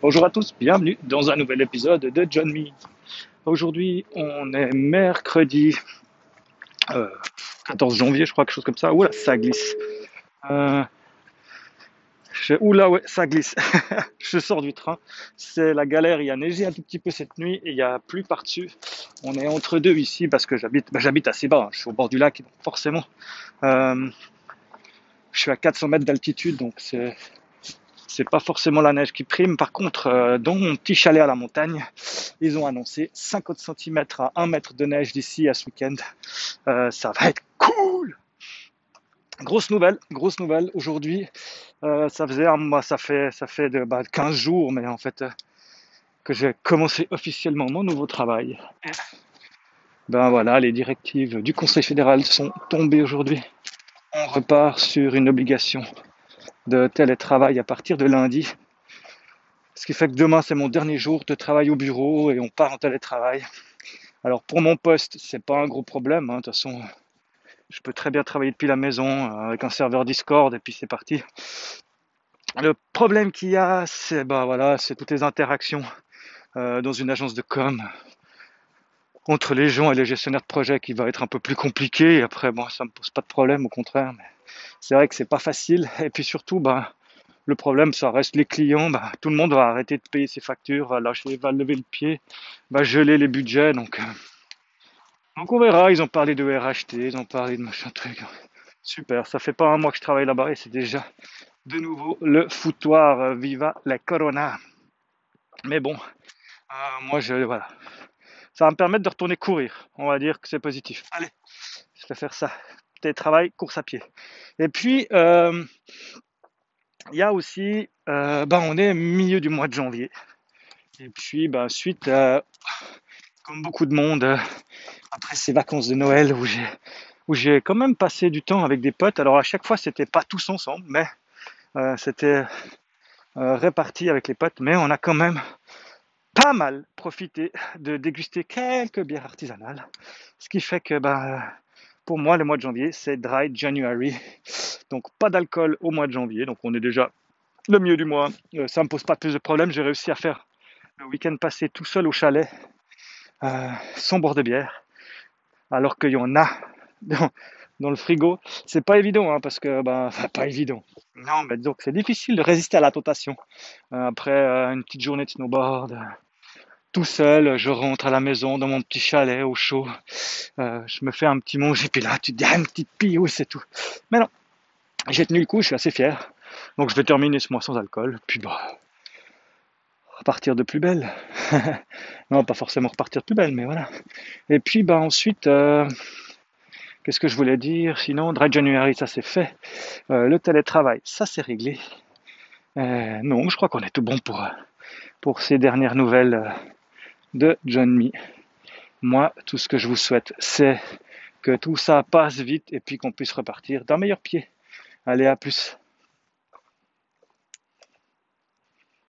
Bonjour à tous, bienvenue dans un nouvel épisode de John Me. Aujourd'hui, on est mercredi euh, 14 janvier, je crois, quelque chose comme ça. Oula, ça glisse. Euh, oula, ouais, ça glisse. je sors du train. C'est la galère. Il y a neigé un tout petit peu cette nuit et il y a plus par-dessus. On est entre deux ici parce que j'habite, bah, assez bas. hein. Je suis au bord du lac, donc forcément. euh, je suis à 400 mètres d'altitude, donc c'est c'est pas forcément la neige qui prime. Par contre, euh, dans mon petit chalet à la montagne, ils ont annoncé 50 cm à 1 mètre de neige d'ici à ce week-end. Euh, ça va être cool. Grosse nouvelle, grosse nouvelle. Aujourd'hui, euh, ça faisait, un mois, ça fait, ça fait de, bah, 15 jours, mais en fait, que j'ai commencé officiellement mon nouveau travail. Ben voilà, les directives du Conseil fédéral sont tombées aujourd'hui. On repart sur une obligation de télétravail à partir de lundi. Ce qui fait que demain, c'est mon dernier jour de travail au bureau et on part en télétravail. Alors pour mon poste, c'est pas un gros problème. hein. De toute façon, je peux très bien travailler depuis la maison euh, avec un serveur Discord et puis c'est parti. Le problème qu'il y a, c'est bah voilà, c'est toutes les interactions euh, dans une agence de com entre les gens et les gestionnaires de projet qui va être un peu plus compliqué. Après, bon, ça me pose pas de problème, au contraire. C'est vrai que c'est pas facile. Et puis surtout, bah, le problème, ça reste les clients. Bah, tout le monde va arrêter de payer ses factures, va lâcher, va lever le pied, va geler les budgets. Donc, euh, donc on verra. Ils ont parlé de RHT, ils ont parlé de machin truc. Super. Ça fait pas un mois que je travaille là-bas et c'est déjà de nouveau le foutoir. Euh, Viva la Corona. Mais bon, euh, moi, je voilà. Ça va me permettre de retourner courir. On va dire que c'est positif. Allez, je vais faire ça. Télétravail, course à pied. Et puis, euh, il y a aussi, ben, on est milieu du mois de janvier. Et puis, ben, suite, euh, comme beaucoup de monde, après ces vacances de Noël où j'ai, où j'ai quand même passé du temps avec des potes. Alors à chaque fois, c'était pas tous ensemble, mais c'était réparti avec les potes. Mais on a quand même pas mal profité de déguster quelques bières artisanales. Ce qui fait que, ben, pour moi, le mois de janvier, c'est Dry January. Donc, pas d'alcool au mois de janvier. Donc, on est déjà le milieu du mois. Euh, ça me pose pas plus de problèmes. J'ai réussi à faire le week-end passé tout seul au chalet, euh, sans boire de bière. Alors qu'il y en a dans, le frigo. C'est pas évident, hein, parce que, ben, pas évident. Non, mais donc, c'est difficile de résister à la tentation. Euh, après une petite journée de snowboard, tout seul, je rentre à la maison dans mon petit chalet au chaud. Euh, je me fais un petit manger, puis là, tu te dis, ah, une petite pille, c'est tout. Mais non, j'ai tenu le coup, je suis assez fier. Donc je vais terminer ce mois sans alcool, puis bah, repartir de plus belle. non, pas forcément repartir de plus belle, mais voilà. Et puis bah ensuite, euh, qu'est-ce que je voulais dire? Sinon, Dry January, ça c'est fait. Euh, le télétravail, ça c'est réglé. Non, je crois qu'on est tout bon pour, pour ces dernières nouvelles de John. Moi, tout ce que je vous souhaite, c'est que tout ça passe vite et puis qu'on puisse repartir d'un meilleur pied. Allez, à plus.